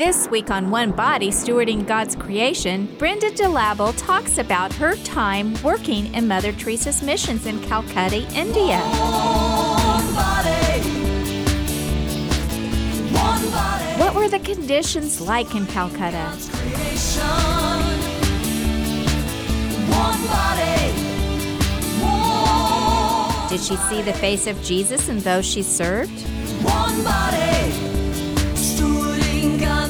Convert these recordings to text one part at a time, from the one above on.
This week on One Body Stewarding God's Creation, Brenda DeLabel talks about her time working in Mother Teresa's missions in Calcutta, India. One body. One body. What were the conditions like in Calcutta? Did she see the face of Jesus in those she served? One body,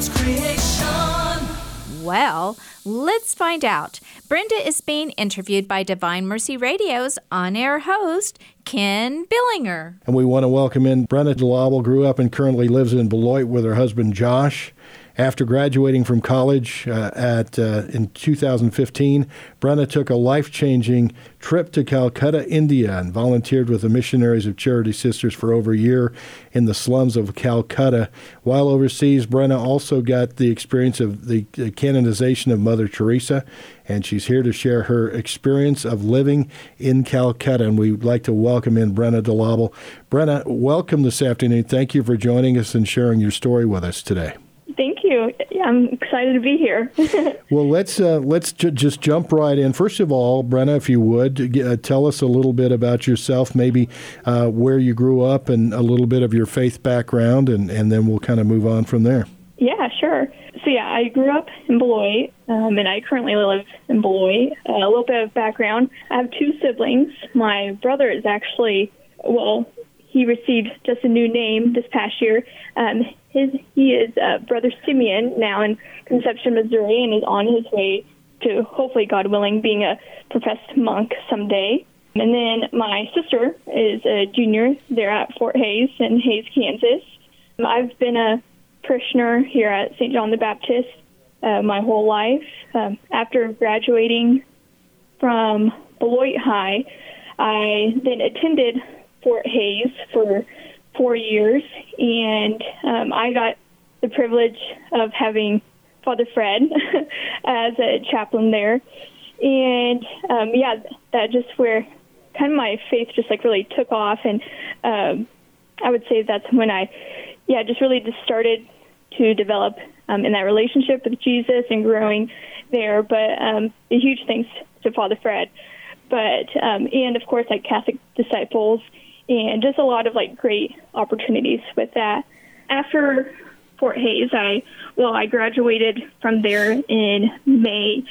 God's creation. Well, let's find out. Brenda is being interviewed by Divine Mercy Radio's on air host, Ken Billinger. And we want to welcome in Brenda DeLabel, grew up and currently lives in Beloit with her husband Josh. After graduating from college uh, at uh, in 2015, Brenna took a life-changing trip to Calcutta, India, and volunteered with the Missionaries of Charity Sisters for over a year in the slums of Calcutta. While overseas, Brenna also got the experience of the canonization of Mother Teresa, and she's here to share her experience of living in Calcutta. And we'd like to welcome in Brenna DeLabel. Brenna, welcome this afternoon. Thank you for joining us and sharing your story with us today. You. Yeah, I'm excited to be here. well, let's uh, let's ju- just jump right in. First of all, Brenna, if you would uh, tell us a little bit about yourself, maybe uh, where you grew up, and a little bit of your faith background, and, and then we'll kind of move on from there. Yeah, sure. So yeah, I grew up in Beloit, um, and I currently live in Beloit. Uh, a little bit of background: I have two siblings. My brother is actually well, he received just a new name this past year. Um, his he is uh, Brother Simeon now in Conception, Missouri, and is on his way to hopefully, God willing, being a professed monk someday. And then my sister is a junior there at Fort Hays in Hays, Kansas. I've been a parishioner here at St. John the Baptist uh, my whole life. Um, after graduating from Beloit High, I then attended Fort Hays for four years, and um, I got the privilege of having Father Fred as a chaplain there. And um, yeah, that just where kind of my faith just like really took off, and um, I would say that's when I, yeah, just really just started to develop um, in that relationship with Jesus and growing there. But um, a huge thanks to Father Fred, but um, and of course like Catholic disciples and just a lot of like great opportunities with that. After Fort Hays, I well, I graduated from there in May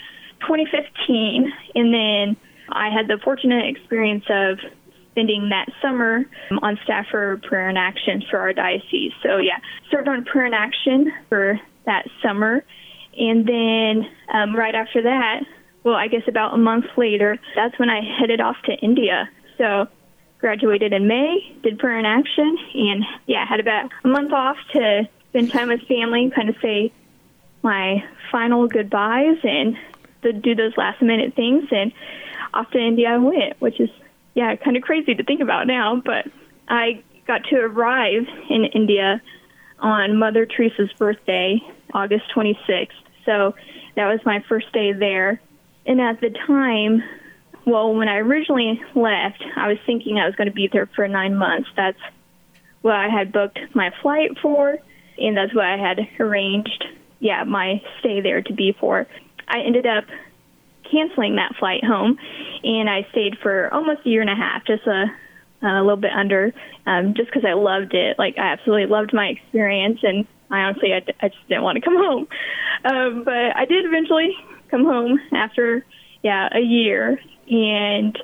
2015, and then I had the fortunate experience of spending that summer on staff for Prayer and Action for our diocese. So yeah, served on Prayer and Action for that summer, and then um, right after that, well, I guess about a month later, that's when I headed off to India. So graduated in May, did prayer in action, and yeah, had about a month off to spend time with family, kind of say my final goodbyes and to do those last minute things. And off to India I went, which is yeah, kind of crazy to think about now. But I got to arrive in India on Mother Teresa's birthday, August 26th. So that was my first day there. And at the time, well, when I originally left, I was thinking I was going to be there for nine months. That's what I had booked my flight for, and that's what I had arranged, yeah, my stay there to be for. I ended up canceling that flight home, and I stayed for almost a year and a half, just a, a little bit under, um, just because I loved it. Like, I absolutely loved my experience, and I honestly, I, I just didn't want to come home. Um, but I did eventually come home after, yeah, a year, and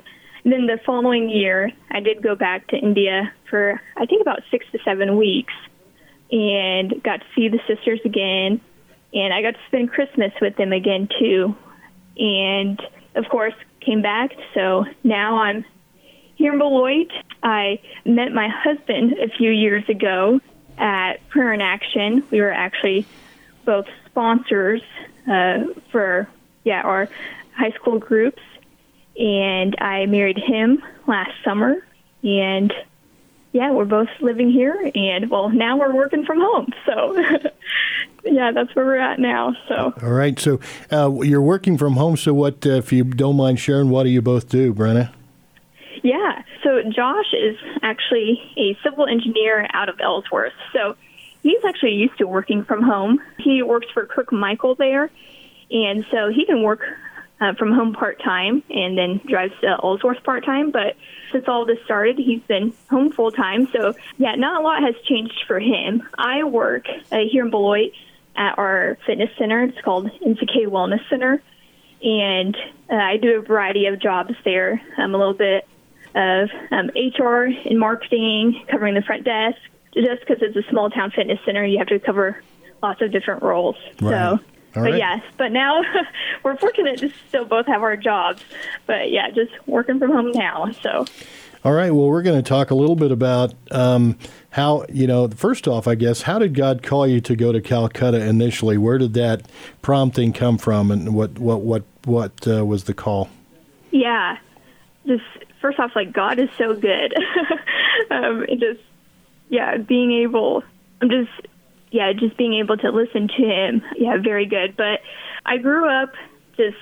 then the following year, I did go back to India for, I think, about six to seven weeks and got to see the sisters again. And I got to spend Christmas with them again, too. And of course, came back. So now I'm here in Beloit. I met my husband a few years ago at Prayer in Action. We were actually both sponsors uh, for yeah our high school groups, and I married him last summer. And yeah, we're both living here, and well, now we're working from home. So yeah, that's where we're at now. So all right, so uh, you're working from home. So what, uh, if you don't mind sharing, what do you both do, Brenna? Yeah, so Josh is actually a civil engineer out of Ellsworth. So he's actually used to working from home. He works for Kirkham Michael there, and so he can work uh, from home part time and then drives to Ellsworth part time. But since all this started, he's been home full time. So yeah, not a lot has changed for him. I work uh, here in Beloit at our fitness center. It's called NCK Wellness Center, and uh, I do a variety of jobs there. I'm a little bit of um, HR and marketing, covering the front desk. Just because it's a small town fitness center, you have to cover lots of different roles. Right. So All but right. yes, but now we're fortunate to still both have our jobs. But yeah, just working from home now. So All right. Well, we're going to talk a little bit about um, how, you know, first off, I guess, how did God call you to go to Calcutta initially? Where did that prompting come from, and what what what what uh, was the call? yeah, just first off, like God is so good. um, just yeah, being able, I'm just yeah, just being able to listen to Him. Yeah, very good. But I grew up just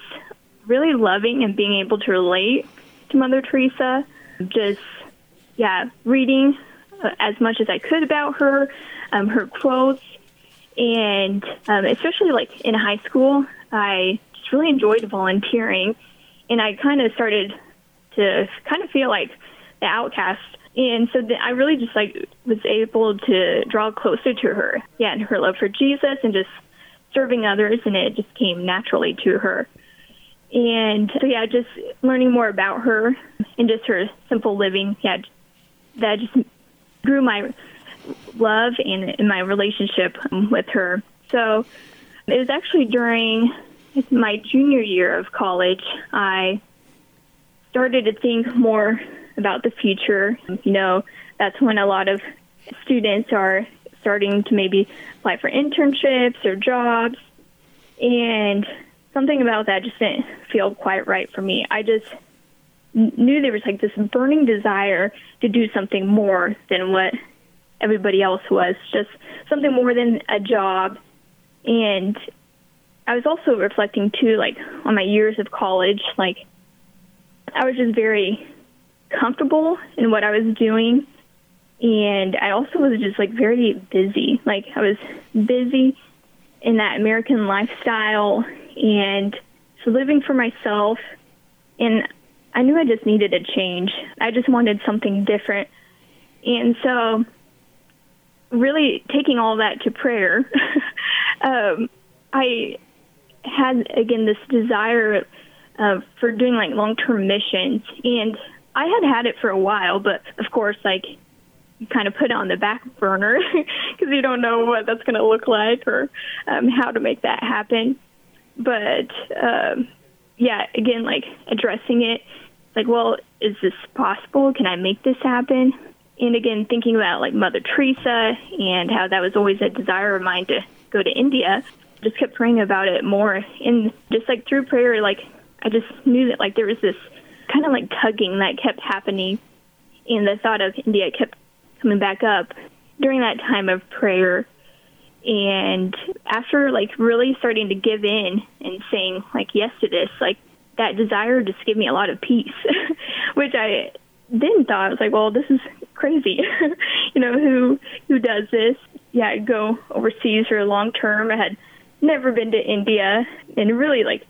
really loving and being able to relate to Mother Teresa. Just yeah, reading uh, as much as I could about her, um, her quotes, and um, especially like in high school, I just really enjoyed volunteering, and I kind of started to kind of feel like the outcast. And so then I really just like was able to draw closer to her, yeah, and her love for Jesus and just serving others, and it just came naturally to her. And so yeah, just learning more about her and just her simple living, yeah, that just grew my love and in my relationship um, with her. So it was actually during my junior year of college, I started to think more about the future. You know, that's when a lot of students are starting to maybe apply for internships or jobs. And something about that just didn't feel quite right for me. I just knew there was like this burning desire to do something more than what everybody else was, just something more than a job. And I was also reflecting too, like on my years of college, like I was just very comfortable in what I was doing. And I also was just like very busy. Like I was busy in that American lifestyle and so living for myself. And I knew I just needed a change. I just wanted something different. And so, really taking all that to prayer, um, I had again this desire uh, for doing like long term missions. And I had had it for a while, but of course, like, you kind of put it on the back burner because you don't know what that's going to look like or um, how to make that happen. But um, yeah, again, like addressing it, like, well, is this possible? Can I make this happen? And again, thinking about like Mother Teresa and how that was always a desire of mine to go to India, just kept praying about it more. And just like through prayer, like I just knew that like there was this kind of like tugging that kept happening. And the thought of India kept coming back up during that time of prayer. And after like really starting to give in and saying like yes to this, like that desire just gave me a lot of peace, which I then thought I was like, well, this is crazy. you know, who who does this? Yeah, I go overseas for a long term. I had never been to India and really like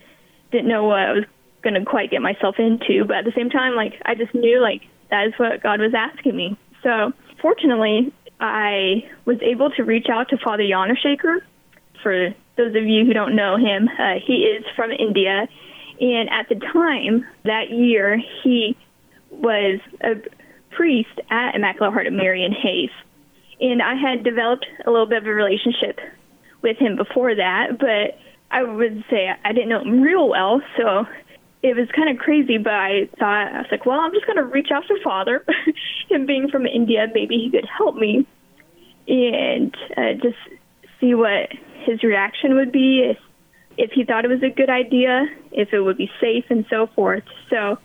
didn't know what I was going to quite get myself into, but at the same time like I just knew like that is what God was asking me. So, fortunately, I was able to reach out to Father Yanashaker. For those of you who don't know him, uh, he is from India. And at the time, that year, he was a priest at Immaculate Heart of Mary in Hays. And I had developed a little bit of a relationship with him before that, but I would say I didn't know him real well. So it was kind of crazy, but I thought, I was like, well, I'm just going to reach out to Father. him being from India, maybe he could help me and uh, just see what his reaction would be if, if he thought it was a good idea, if it would be safe, and so forth. So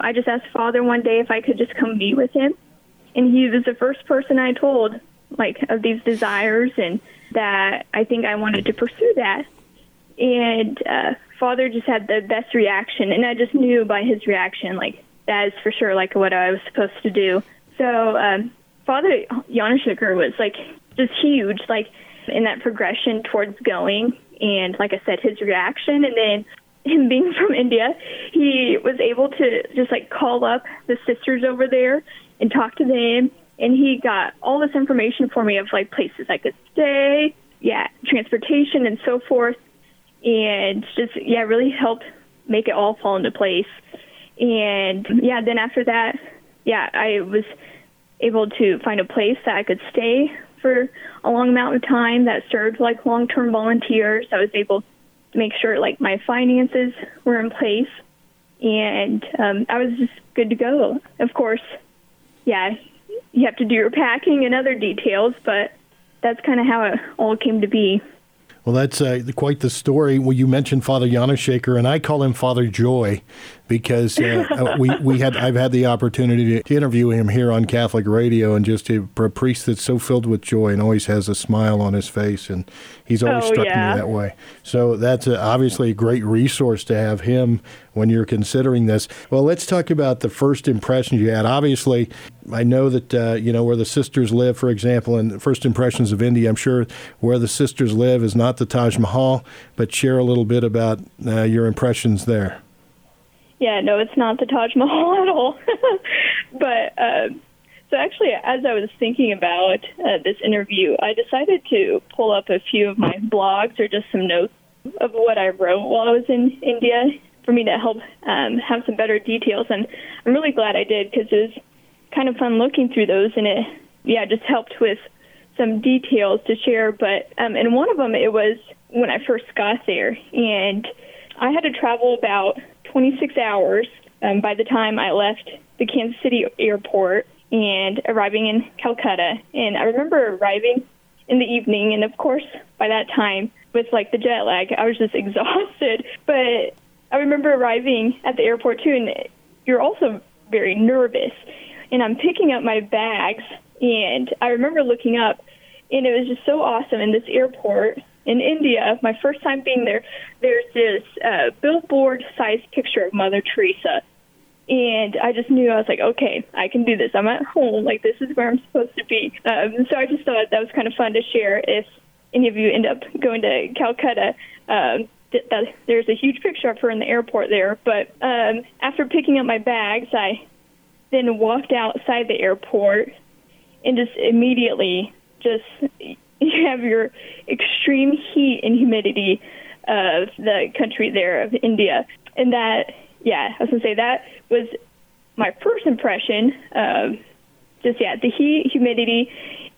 I just asked Father one day if I could just come meet with him, and he was the first person I told, like, of these desires and that I think I wanted to pursue that. And uh, Father just had the best reaction, and I just knew by his reaction, like, that is for sure, like, what I was supposed to do. So, um, Father Yanashaker was like just huge, like in that progression towards going. And like I said, his reaction, and then him being from India, he was able to just like call up the sisters over there and talk to them. And he got all this information for me of like places I could stay, yeah, transportation and so forth. And just, yeah, really helped make it all fall into place. And yeah, then after that, yeah, I was able to find a place that I could stay for a long amount of time that served like long term volunteers. I was able to make sure like my finances were in place and um, I was just good to go. Of course, yeah, you have to do your packing and other details, but that's kind of how it all came to be. Well, that's uh, quite the story. Well, you mentioned Father Shaker, and I call him Father Joy because uh, uh, we, we had I've had the opportunity to interview him here on Catholic radio, and just a, a priest that's so filled with joy and always has a smile on his face, and he's always oh, struck yeah. me that way. So that's a, obviously a great resource to have him when you're considering this. Well, let's talk about the first impressions you had. Obviously, I know that uh, you know where the sisters live, for example, and first impressions of India. I'm sure where the sisters live is not the Taj Mahal, but share a little bit about uh, your impressions there. Yeah, no, it's not the Taj Mahal at all. but uh, so actually, as I was thinking about uh, this interview, I decided to pull up a few of my blogs or just some notes of what I wrote while I was in India for me to help um, have some better details. And I'm really glad I did because it was kind of fun looking through those, and it yeah just helped with some details to share. But um, in one of them, it was when I first got there, and I had to travel about 26 hours um, by the time I left the Kansas City airport and arriving in Calcutta. And I remember arriving in the evening, and of course, by that time, with like the jet lag, I was just exhausted. But I remember arriving at the airport too, and you're also very nervous. And I'm picking up my bags, and I remember looking up, and it was just so awesome in this airport in India, my first time being there, there's this uh, billboard sized picture of Mother Teresa. And I just knew I was like, okay, I can do this. I'm at home. Like, this is where I'm supposed to be. Um, so I just thought that was kind of fun to share if any of you end up going to Calcutta. Um, th- that there's a huge picture of her in the airport there. But um, after picking up my bags, I then walked outside the airport and just immediately just you have your extreme heat and humidity of the country there of India, and that yeah, I was gonna say that was my first impression of just yeah the heat, humidity,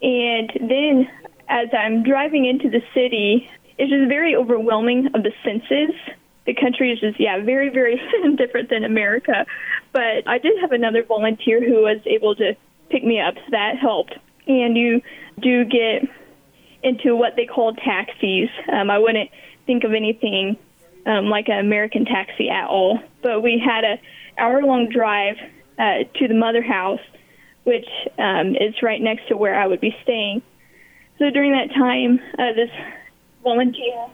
and then as I'm driving into the city, it's just very overwhelming of the senses. The country is just yeah very very different than America, but I did have another volunteer who was able to pick me up, so that helped. And you do get into what they call taxis. Um, I wouldn't think of anything um, like an American taxi at all. But we had a hour long drive uh, to the mother house, which um, is right next to where I would be staying. So during that time, uh, this volunteer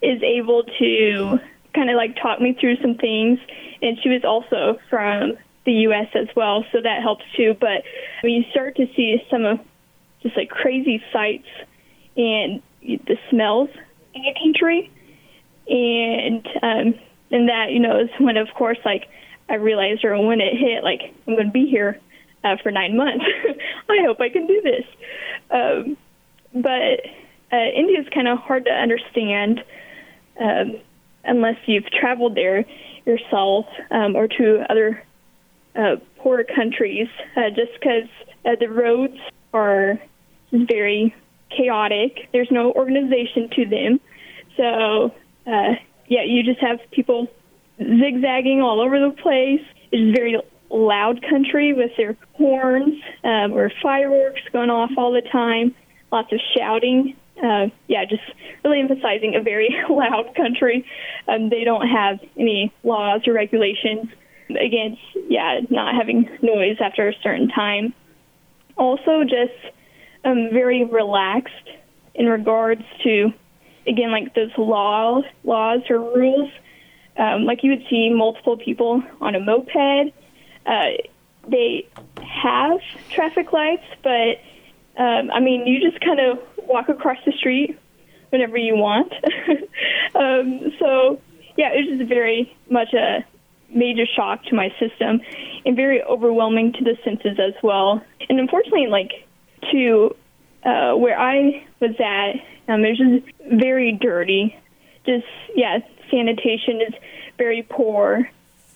is able to kind of like talk me through some things, and she was also from the U.S. as well, so that helps too. But when you start to see some of just like crazy sights and the smells in the country. And um, and that you know is when of course like I realized or when it hit like I'm going to be here uh, for nine months. I hope I can do this. Um, but uh, India is kind of hard to understand um, unless you've traveled there yourself um, or to other uh, poor countries, uh, just because uh, the roads are very chaotic. There's no organization to them. So, uh, yeah, you just have people zigzagging all over the place. It's very loud country with their horns um, or fireworks going off all the time, lots of shouting. Uh, yeah, just really emphasizing a very loud country. Um, they don't have any laws or regulations against, yeah, not having noise after a certain time. Also, just um, very relaxed in regards to, again, like those laws, laws or rules. Um, like you would see multiple people on a moped. Uh, they have traffic lights, but Um, I mean, you just kind of walk across the street whenever you want. um, so, yeah, it was just very much a major shock to my system and very overwhelming to the senses as well. And unfortunately, like to uh, where I was at, um, it was just very dirty. Just yeah, sanitation is very poor.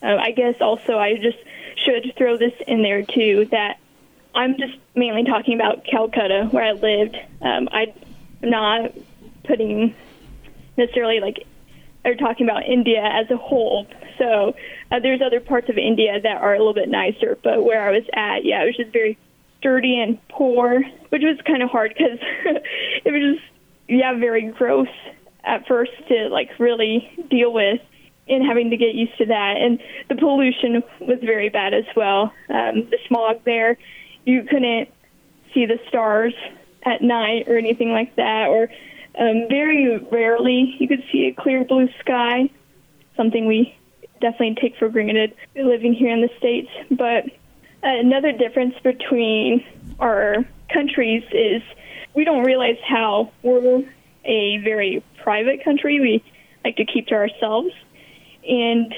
Uh, I guess also I just should throw this in there too that I'm just mainly talking about Calcutta where I lived. Um, I'm not putting necessarily like or talking about India as a whole. So uh, there's other parts of India that are a little bit nicer, but where I was at, yeah, it was just very dirty and poor, which was kind of hard because it was just yeah very gross at first to like really deal with and having to get used to that. And the pollution was very bad as well. Um, the smog there, you couldn't see the stars at night or anything like that, or um, very rarely you could see a clear blue sky, something we definitely take for granted living here in the States. But another difference between our countries is we don't realize how we're a very private country. We like to keep to ourselves. And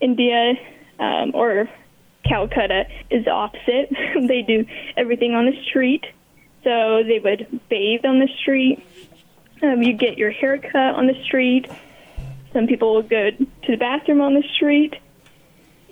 India um, or Calcutta is the opposite. they do everything on the street. So they would bathe on the street. Um, you get your hair cut on the street. Some people will go to the bathroom on the street.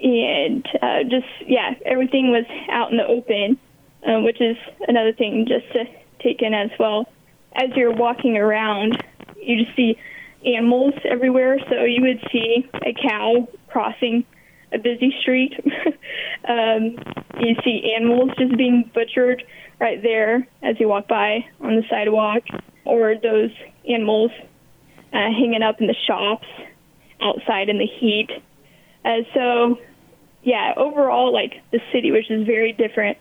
And uh, just, yeah, everything was out in the open, uh, which is another thing just to take in as well. As you're walking around, you just see animals everywhere. So you would see a cow crossing a busy street. um, you see animals just being butchered right there as you walk by on the sidewalk, or those animals uh, hanging up in the shops outside in the heat. Uh, so, yeah, overall, like the city, which is very different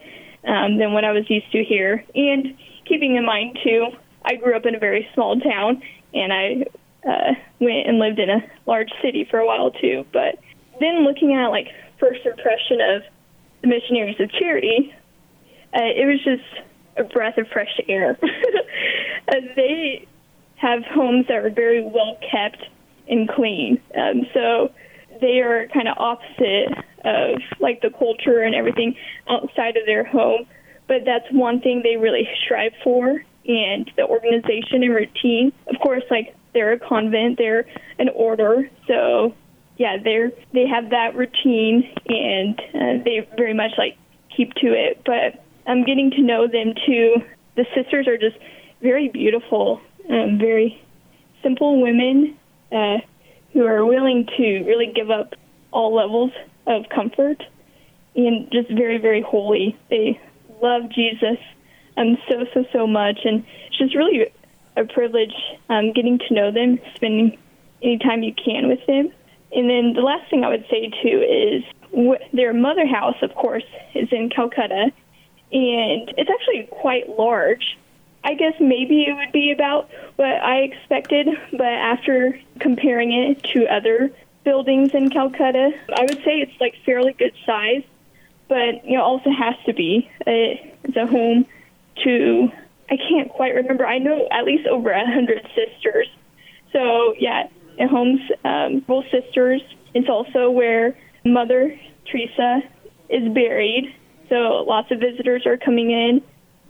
um, than what I was used to here. And keeping in mind, too, I grew up in a very small town, and I uh, went and lived in a large city for a while too. But then looking at like first impression of the missionaries of charity, uh, it was just a breath of fresh air. uh, they have homes that are very well kept and clean. Um, so they are kind of opposite of like the culture and everything outside of their home. But that's one thing they really strive for, and the organization and routine. Of course, like they're a convent, they're an order, so yeah, they're they have that routine and uh, they very much like keep to it. But I'm getting to know them too. The sisters are just very beautiful, um, very simple women uh, who are willing to really give up all levels of comfort and just very, very holy. They love Jesus um, so, so, so much. And it's just really a privilege um, getting to know them, spending any time you can with them. And then the last thing I would say too is wh- their mother house, of course, is in Calcutta, and it's actually quite large. I guess maybe it would be about what I expected, but after comparing it to other buildings in Calcutta, I would say it's like fairly good size, but you know also has to be it's a home to I can't quite remember. I know at least over a hundred sisters. So yeah, it homes um, both sisters. It's also where Mother Teresa is buried. So lots of visitors are coming in.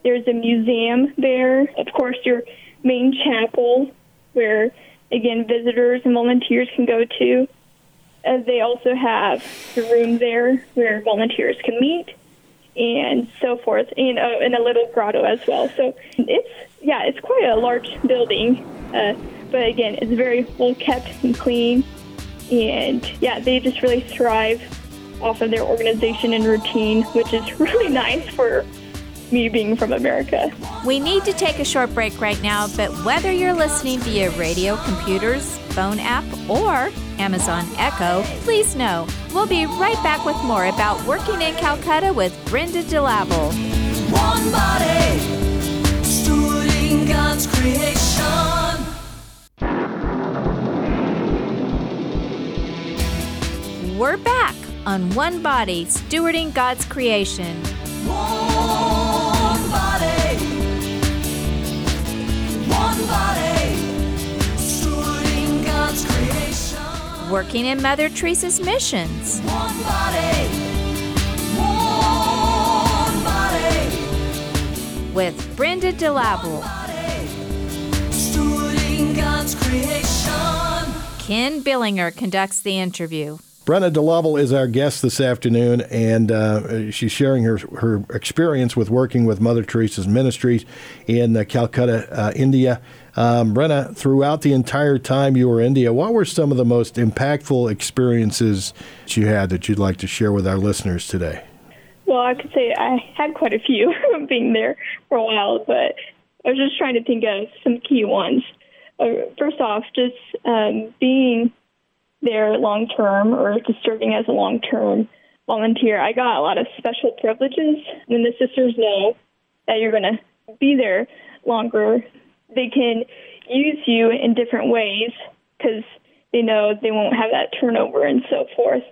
There's a museum there. Of course, your main chapel, where again visitors and volunteers can go to. Uh, they also have a room there where volunteers can meet and so forth, and, uh, and a little grotto as well. So it's yeah, it's quite a large building, uh, but again, it's very well kept and clean, and yeah, they just really thrive off of their organization and routine, which is really nice for me being from America. We need to take a short break right now, but whether you're listening via radio, computers, phone app, or Amazon Echo, please know we'll be right back with more about working in Calcutta with Brenda DeLabel. One body, stewarding God's creation. We're back on One Body, stewarding God's creation. One working in Mother Teresa's missions. One body, one body, with Brenda DeLavel, stewarding God's creation. Ken Billinger conducts the interview. Brenna DeLavel is our guest this afternoon, and uh, she's sharing her, her experience with working with Mother Teresa's ministries in uh, Calcutta, uh, India. Um, Brenna, throughout the entire time you were in India, what were some of the most impactful experiences you had that you'd like to share with our listeners today? Well, I could say I had quite a few being there for a while, but I was just trying to think of some key ones. Uh, first off, just um, being there long term or just serving as a long term volunteer, I got a lot of special privileges. When the sisters know that you're going to be there longer, they can use you in different ways because they know they won't have that turnover and so forth.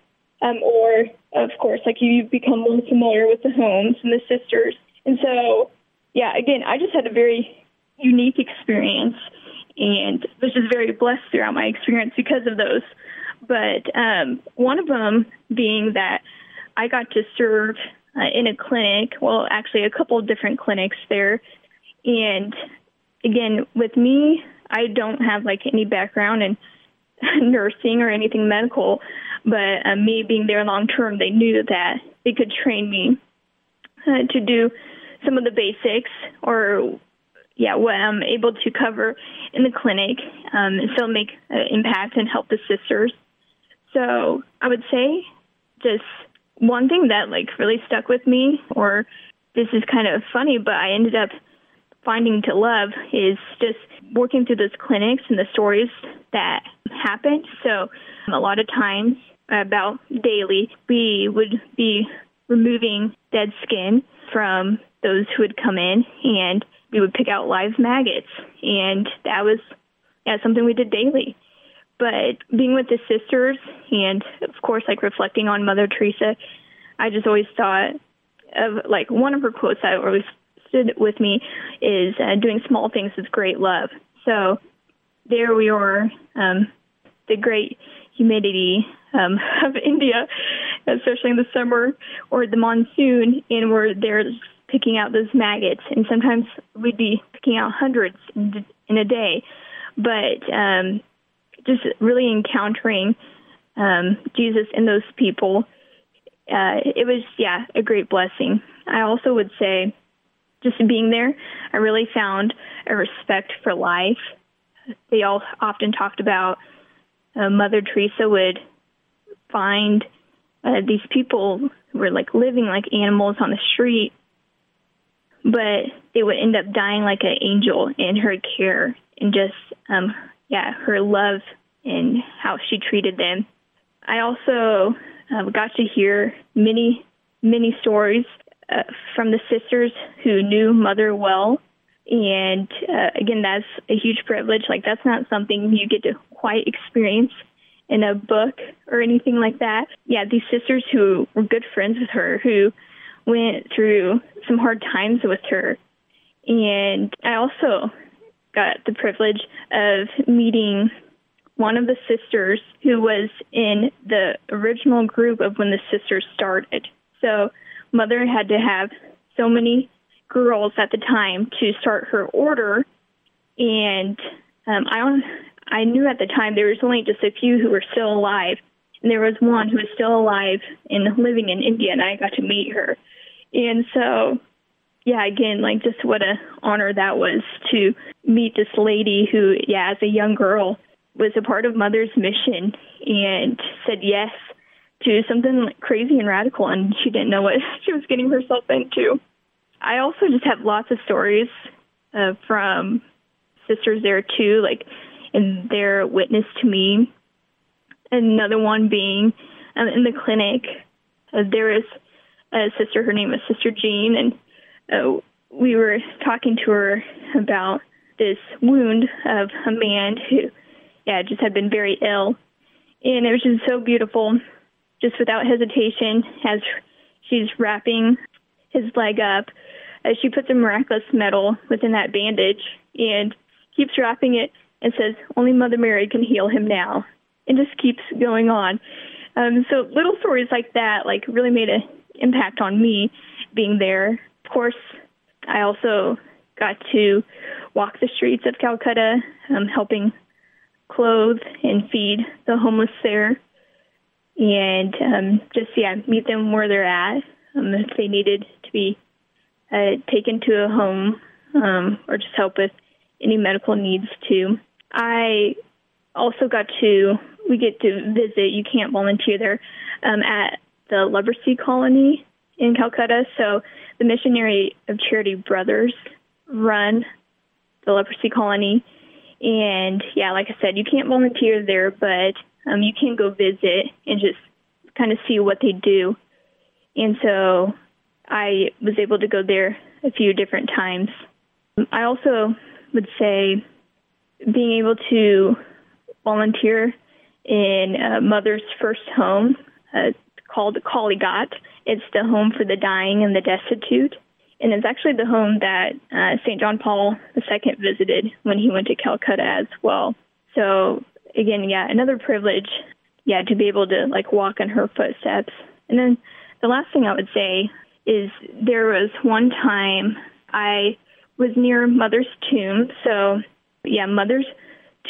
Um, or, of course, like you become more familiar with the homes and the sisters. And so, yeah, again, I just had a very unique experience and was just very blessed throughout my experience because of those but um, one of them being that I got to serve uh, in a clinic, well, actually, a couple of different clinics there. And again, with me, I don't have like any background in nursing or anything medical, but uh, me being there long term, they knew that they could train me uh, to do some of the basics or yeah, what I'm able to cover in the clinic um, and still make an impact and help the sisters. So I would say just one thing that like really stuck with me, or this is kind of funny, but I ended up finding to love is just working through those clinics and the stories that happened. So um, a lot of times, about daily, we would be removing dead skin from those who would come in, and we would pick out live maggots, and that was yeah something we did daily. But being with the sisters and, of course, like reflecting on Mother Teresa, I just always thought of like one of her quotes that always with me is uh, doing small things with great love. So there we are, um, the great humidity um, of India, especially in the summer or the monsoon, and we're there picking out those maggots. And sometimes we'd be picking out hundreds in a day. But um, just really encountering um, Jesus in those people, uh, it was, yeah, a great blessing. I also would say, just being there, I really found a respect for life. They all often talked about uh, Mother Teresa would find uh, these people who were like living like animals on the street, but they would end up dying like an angel in her care and just um, yeah, her love and how she treated them. I also uh, got to hear many, many stories uh, from the sisters who knew Mother well. And uh, again, that's a huge privilege. Like, that's not something you get to quite experience in a book or anything like that. Yeah, these sisters who were good friends with her, who went through some hard times with her. And I also got the privilege of meeting one of the sisters who was in the original group of when the sisters started. So, mother had to have so many girls at the time to start her order, and um, I don't. I knew at the time there was only just a few who were still alive, and there was one who was still alive and living in India, and I got to meet her. And so yeah, again, like just what a honor that was to meet this lady who, yeah, as a young girl was a part of Mother's mission and said yes to something crazy and radical, and she didn't know what she was getting herself into. I also just have lots of stories uh, from sisters there too, like and their witness to me. Another one being um, in the clinic, uh, there was a sister. Her name was Sister Jean, and uh, we were talking to her about this wound of a man who, yeah, just had been very ill. And it was just so beautiful, just without hesitation, as she's wrapping his leg up, as she puts a miraculous medal within that bandage and keeps wrapping it and says, Only Mother Mary can heal him now. And just keeps going on. Um, so little stories like that like really made an impact on me being there. Of course, I also got to walk the streets of Calcutta, um, helping clothe and feed the homeless there, and um, just yeah meet them where they're at um, if they needed to be uh, taken to a home um, or just help with any medical needs too. I also got to we get to visit. You can't volunteer there um, at the leprosy colony in Calcutta. So the Missionary of Charity Brothers run the leprosy colony, and yeah, like I said, you can't volunteer there, but um, you can go visit and just kind of see what they do. And so I was able to go there a few different times. I also would say being able to volunteer in uh, Mother's First Home uh, called Kalighat. It's the home for the dying and the destitute. And it's actually the home that uh, St. John Paul II visited when he went to Calcutta as well. So, again, yeah, another privilege, yeah, to be able to like walk in her footsteps. And then the last thing I would say is there was one time I was near Mother's tomb. So, yeah, Mother's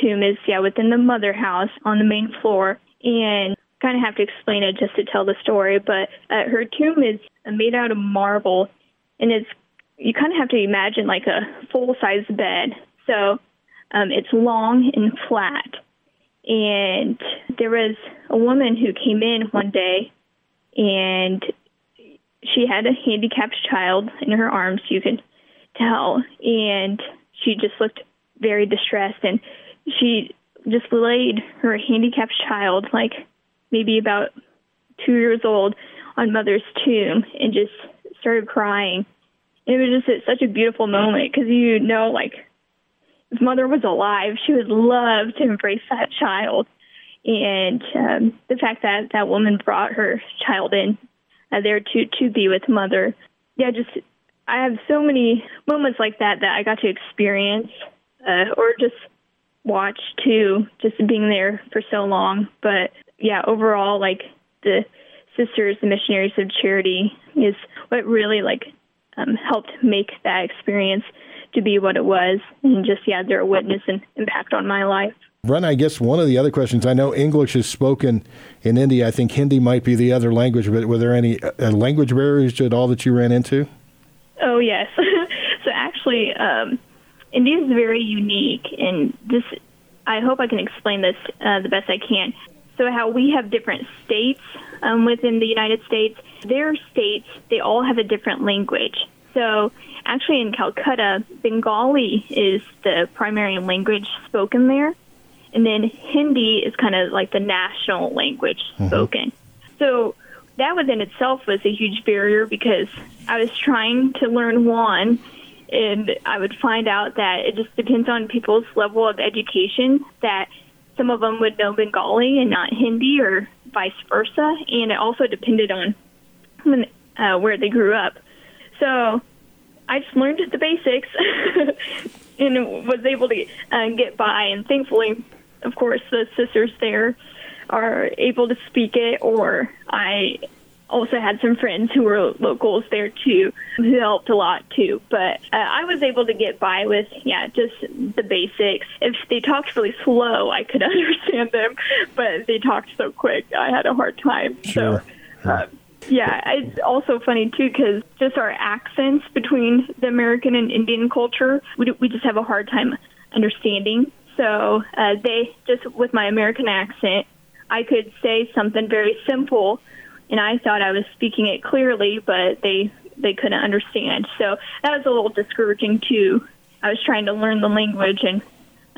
tomb is yeah within the mother house on the main floor, and kind of have to explain it just to tell the story. But uh, her tomb is made out of marble, and it's you kind of have to imagine like a full size bed. So um, it's long and flat. And there was a woman who came in one day, and she had a handicapped child in her arms. You could tell, and she just looked very distressed. And she just laid her handicapped child, like maybe about two years old, on Mother's tomb and just started crying. It was just such a beautiful moment because you know, like, Mother was alive, she would love to embrace that child. And um, the fact that that woman brought her child in uh, there to to be with Mother, yeah, just I have so many moments like that that I got to experience, uh, or just watch too, just being there for so long. But yeah, overall, like the sisters, the missionaries of charity, is what really like um, helped make that experience to be what it was, and just yeah, their witness and impact on my life. Run, I guess one of the other questions I know English is spoken in India. I think Hindi might be the other language, but were there any uh, language barriers at all that you ran into? Oh yes. so actually, um, India is very unique, and this I hope I can explain this uh, the best I can. So, how we have different states um, within the United States, their states they all have a different language. So, actually, in Calcutta, Bengali is the primary language spoken there, and then Hindi is kind of like the national language mm-hmm. spoken. So, that within itself was a huge barrier because I was trying to learn one and I would find out that it just depends on people's level of education that some of them would know Bengali and not Hindi or vice versa, and it also depended on when, uh, where they grew up. So I just learned the basics and was able to uh, get by, and thankfully, of course, the sisters there are able to speak it, or I also had some friends who were locals there too who helped a lot too. But uh, i was able to get by with yeah just the basics. If they talked really slow i could understand them. But they talked so quick i had a hard time. Sure. so uh, yeah it's also funny too because just our accents between the american and indian culture we, we just have a hard time understanding so uh, they just with my american accent i could say something very simple and I thought I was speaking it clearly, but they they couldn't understand. So that was a little discouraging too. I was trying to learn the language, and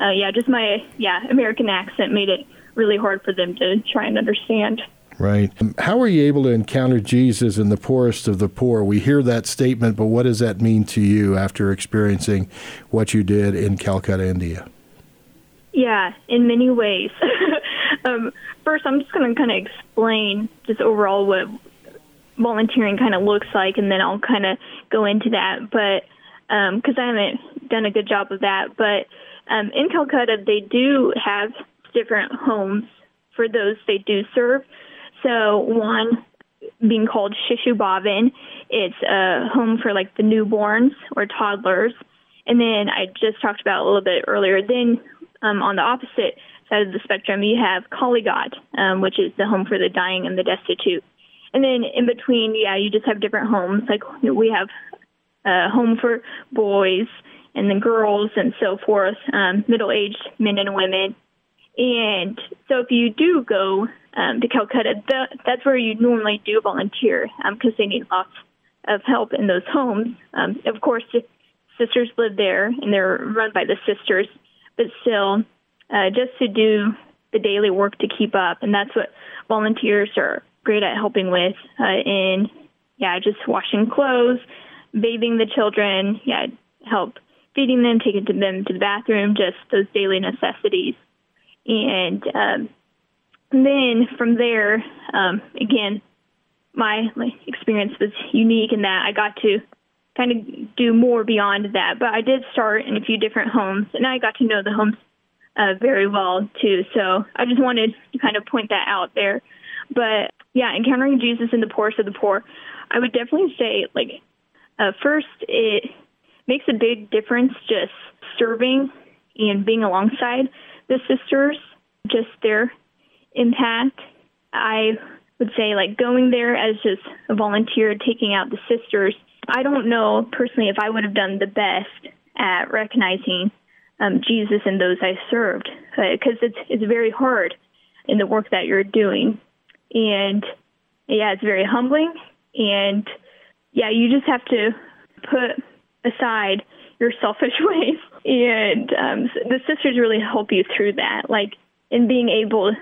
uh, yeah, just my yeah American accent made it really hard for them to try and understand. Right. Um, how were you able to encounter Jesus in the poorest of the poor? We hear that statement, but what does that mean to you after experiencing what you did in Calcutta, India? Yeah, in many ways. um, first, I'm just going to kind of explain just overall what volunteering kind of looks like, and then I'll kind of go into that. But because um, I haven't done a good job of that, but um, in Calcutta, they do have different homes for those they do serve. So one being called Shishu Bhavan, it's a home for like the newborns or toddlers. And then I just talked about a little bit earlier. Then um, on the opposite side of the spectrum, you have Kalighat, um, which is the home for the dying and the destitute. And then in between, yeah, you just have different homes. Like we have a home for boys and then girls and so forth, um, middle-aged men and women. And so if you do go um, to Calcutta, the, that's where you normally do volunteer because um, they need lots of help in those homes. Um, of course, the sisters live there and they're run by the sisters, but still, uh, just to do the daily work to keep up. And that's what volunteers are great at helping with uh, in, yeah, just washing clothes, bathing the children, yeah, help feeding them, taking them to the bathroom, just those daily necessities. And um, then from there, um, again, my experience was unique in that I got to kind of do more beyond that. But I did start in a few different homes, and I got to know the homes uh, very well too. So I just wanted to kind of point that out there. But yeah, encountering Jesus in the poorest of the poor, I would definitely say like uh, first it makes a big difference just serving and being alongside the sisters, just their impact. I would say like going there as just a volunteer, taking out the sisters. I don't know personally if I would have done the best at recognizing um, Jesus and those I served because it's it's very hard in the work that you're doing, and yeah, it's very humbling, and yeah, you just have to put aside your selfish ways, and um, the sisters really help you through that, like in being able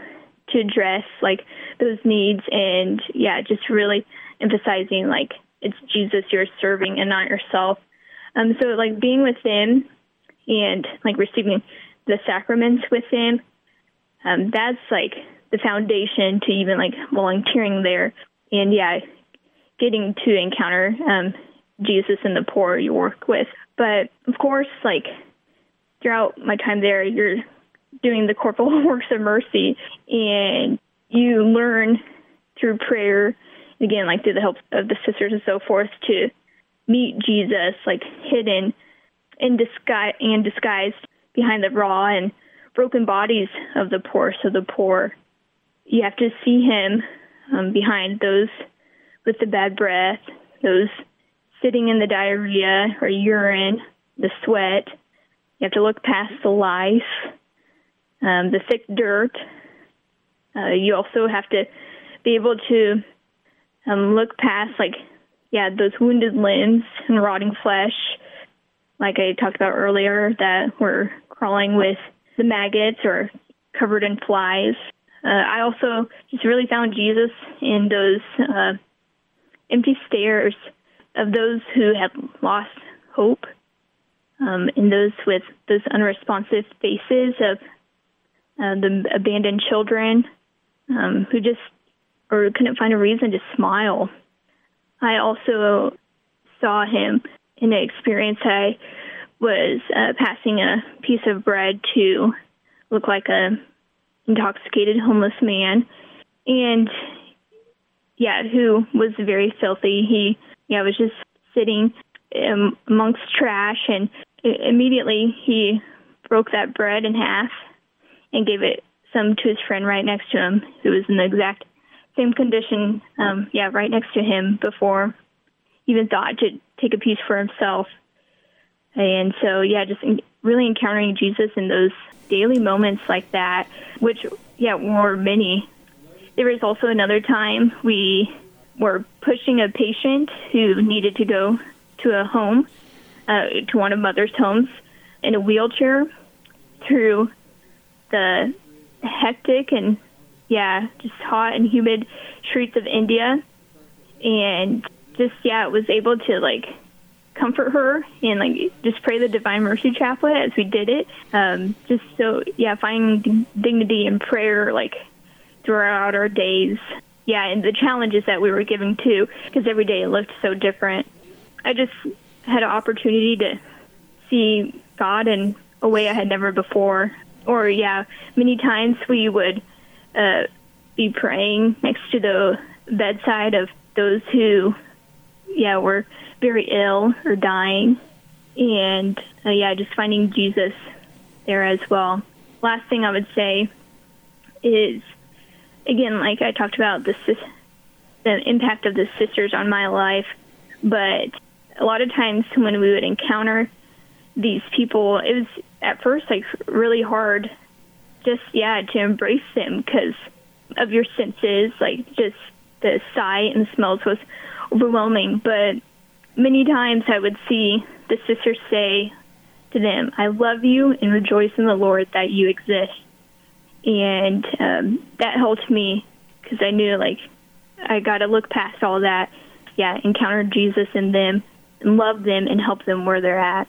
to address like those needs and yeah, just really emphasizing like it's Jesus you're serving and not yourself. Um, so like being with them and like receiving the sacraments with them, um, that's like the foundation to even like volunteering there. And yeah, getting to encounter um, Jesus and the poor you work with. But of course, like throughout my time there, you're doing the corporal works of mercy and you learn through prayer again like through the help of the sisters and so forth to meet jesus like hidden in disguise and disguised behind the raw and broken bodies of the poor. So the poor you have to see him um, behind those with the bad breath those sitting in the diarrhea or urine the sweat you have to look past the life um, the thick dirt. Uh, you also have to be able to um, look past, like, yeah, those wounded limbs and rotting flesh, like I talked about earlier, that were crawling with the maggots or covered in flies. Uh, I also just really found Jesus in those uh, empty stares of those who had lost hope, um, in those with those unresponsive faces of uh, the abandoned children um, who just or couldn't find a reason to smile. I also saw him in an experience. I was uh, passing a piece of bread to look like a intoxicated homeless man, and yeah, who was very filthy. He yeah I was just sitting um, amongst trash, and immediately he broke that bread in half and gave it some to his friend right next to him who was in the exact same condition, um, yeah, right next to him before even thought to take a piece for himself. And so, yeah, just really encountering Jesus in those daily moments like that, which, yeah, were many. There was also another time we were pushing a patient who needed to go to a home, uh, to one of Mother's homes, in a wheelchair through the hectic and yeah, just hot and humid streets of India, and just yeah, was able to like comfort her and like just pray the Divine Mercy Chaplet as we did it. Um, just so yeah, finding dignity in prayer like throughout our days. Yeah, and the challenges that we were given too, because every day it looked so different. I just had an opportunity to see God in a way I had never before or yeah, many times we would uh, be praying next to the bedside of those who, yeah, were very ill or dying. And uh, yeah, just finding Jesus there as well. Last thing I would say is, again, like I talked about the the impact of the sisters on my life, but a lot of times when we would encounter these people, it was at first like really hard, just yeah, to embrace them because of your senses, like just the sight and the smells was overwhelming. But many times I would see the sisters say to them, I love you and rejoice in the Lord that you exist. And um, that helped me because I knew like I got to look past all that. Yeah, encounter Jesus in them and love them and help them where they're at.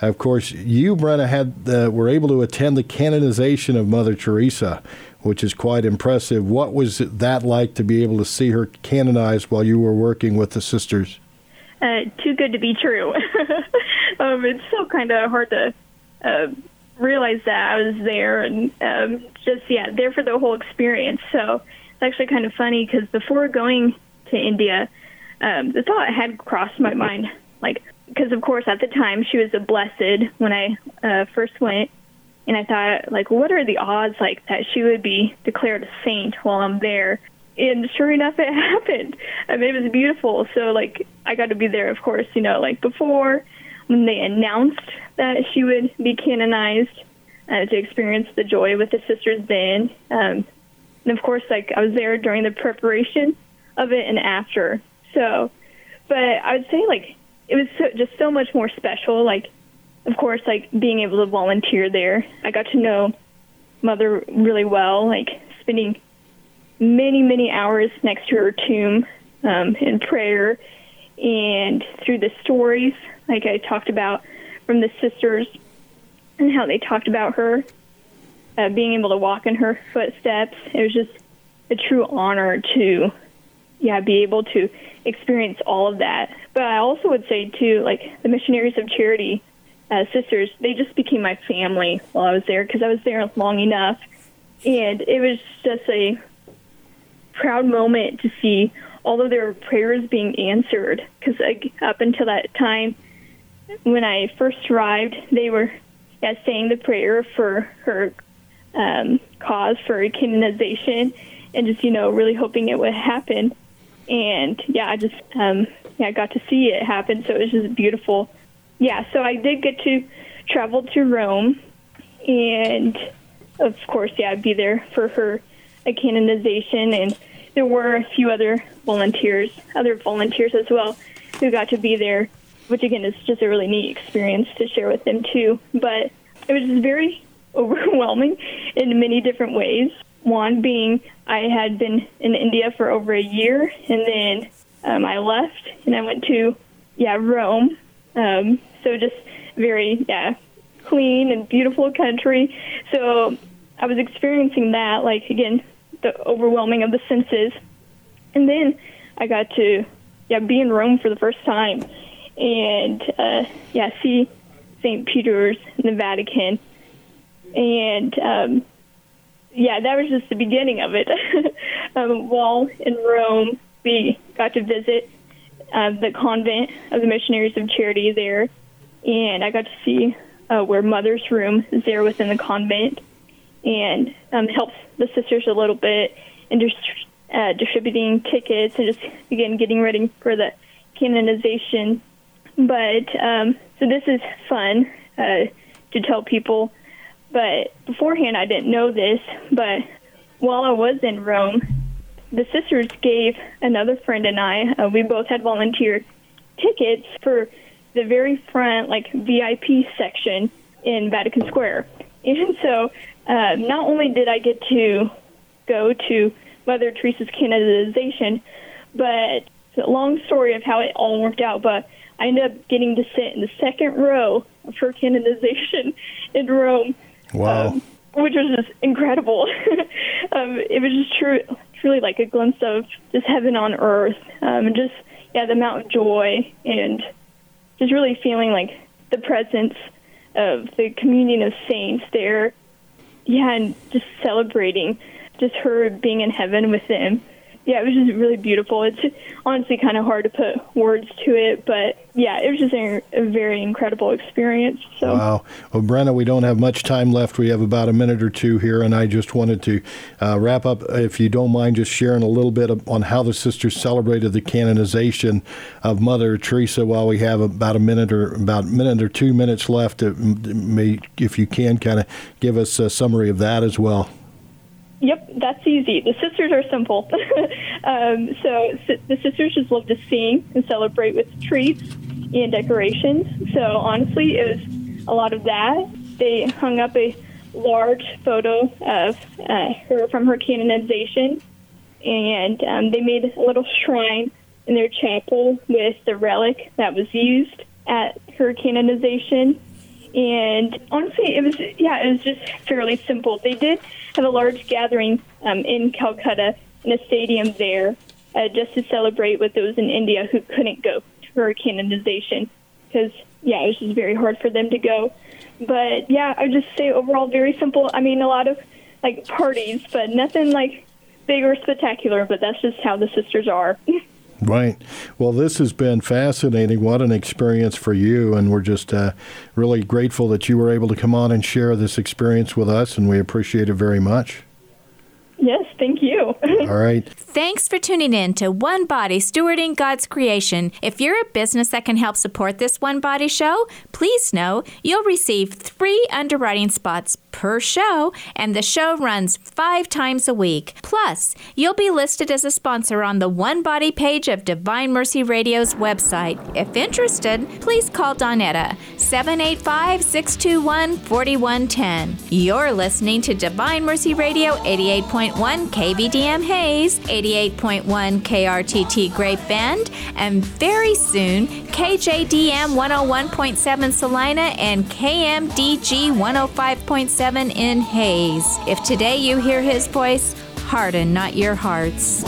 Of course, you, Brenna, had uh, were able to attend the canonization of Mother Teresa, which is quite impressive. What was that like to be able to see her canonized while you were working with the sisters? Uh, too good to be true. um, it's still kind of hard to uh, realize that I was there and um, just yeah there for the whole experience. So it's actually kind of funny because before going to India, um, the thought had crossed my mind, like because of course at the time she was a blessed when I uh, first went, and I thought like what are the odds like that she would be declared a saint while I'm there. And sure enough, it happened. I mean, it was beautiful. So, like, I got to be there, of course, you know, like before when they announced that she would be canonized uh, to experience the joy with the sisters then. Um, and of course, like I was there during the preparation of it and after. So, but I would say like it was so, just so much more special. Like, of course, like being able to volunteer there, I got to know Mother really well. Like spending many many hours next to her tomb um, in prayer, and through the stories like I talked about from the sisters and how they talked about her, uh, being able to walk in her footsteps. It was just a true honor to, yeah, be able to experience all of that. But I also would say too, like the missionaries of charity uh, sisters, they just became my family while I was there because I was there long enough, and it was just a proud moment to see all of their prayers being answered. Because like, up until that time, when I first arrived, they were yeah, saying the prayer for her um, cause for canonization, and just you know really hoping it would happen. And yeah, I just um, yeah I got to see it happen, so it was just beautiful. Yeah, so I did get to travel to Rome, and of course, yeah, I'd be there for her a canonization, and there were a few other volunteers, other volunteers as well, who got to be there which again is just a really neat experience to share with them too. But it was just very overwhelming in many different ways. One being I had been in India for over a year, and then um, I left and I went to yeah Rome. Um, so just very yeah clean and beautiful country. So I was experiencing that like again the overwhelming of the senses, and then I got to yeah be in Rome for the first time and uh, yeah, see St. Peter's in the Vatican. And um, yeah, that was just the beginning of it. um, while in Rome, we got to visit uh, the convent of the Missionaries of Charity there, and I got to see uh, where Mother's room is there within the convent, and um, helps the sisters a little bit in just uh, distributing tickets and just again getting ready for the canonization but um, so this is fun uh, to tell people. But beforehand, I didn't know this. But while I was in Rome, the sisters gave another friend and I. Uh, we both had volunteer tickets for the very front, like VIP section in Vatican Square. And so, uh, not only did I get to go to Mother Teresa's canonization, but long story of how it all worked out. But I ended up getting to sit in the second row of her canonization in Rome. Wow. Um, which was just incredible. um, it was just true, truly like a glimpse of just heaven on earth, um, and just yeah, the amount of joy and just really feeling like the presence of the communion of saints there. Yeah, and just celebrating just her being in heaven with them. Yeah, it was just really beautiful. It's honestly kind of hard to put words to it, but yeah, it was just a, a very incredible experience. So. Wow. Well, Brenna, we don't have much time left. We have about a minute or two here, and I just wanted to uh, wrap up, if you don't mind, just sharing a little bit of, on how the sisters celebrated the canonization of Mother Teresa while we have about a minute or about a minute or two minutes left. May, if you can, kind of give us a summary of that as well. Yep, that's easy. The sisters are simple. um, so the sisters just love to sing and celebrate with treats and decorations. So honestly, it was a lot of that. They hung up a large photo of uh, her from her canonization, and um, they made a little shrine in their chapel with the relic that was used at her canonization. And honestly, it was yeah, it was just fairly simple. They did have a large gathering um, in Calcutta in a stadium there, uh, just to celebrate with those in India who couldn't go for canonization because yeah, it was just very hard for them to go. But yeah, I would just say overall very simple. I mean, a lot of like parties, but nothing like big or spectacular. But that's just how the sisters are. Right. Well, this has been fascinating. What an experience for you. And we're just uh, really grateful that you were able to come on and share this experience with us, and we appreciate it very much. yes, thank you. All right. Thanks for tuning in to One Body Stewarding God's Creation. If you're a business that can help support this One Body show, please know you'll receive three underwriting spots per show, and the show runs five times a week. Plus, you'll be listed as a sponsor on the One Body page of Divine Mercy Radio's website. If interested, please call Donetta 785 621 4110. You're listening to Divine Mercy Radio 88.1 KBDM Hays, 88.1 KRTT Great Bend, and very soon KJDM 101.7 Salina and KMDG 105.7 in Hays. If today you hear his voice, harden not your hearts.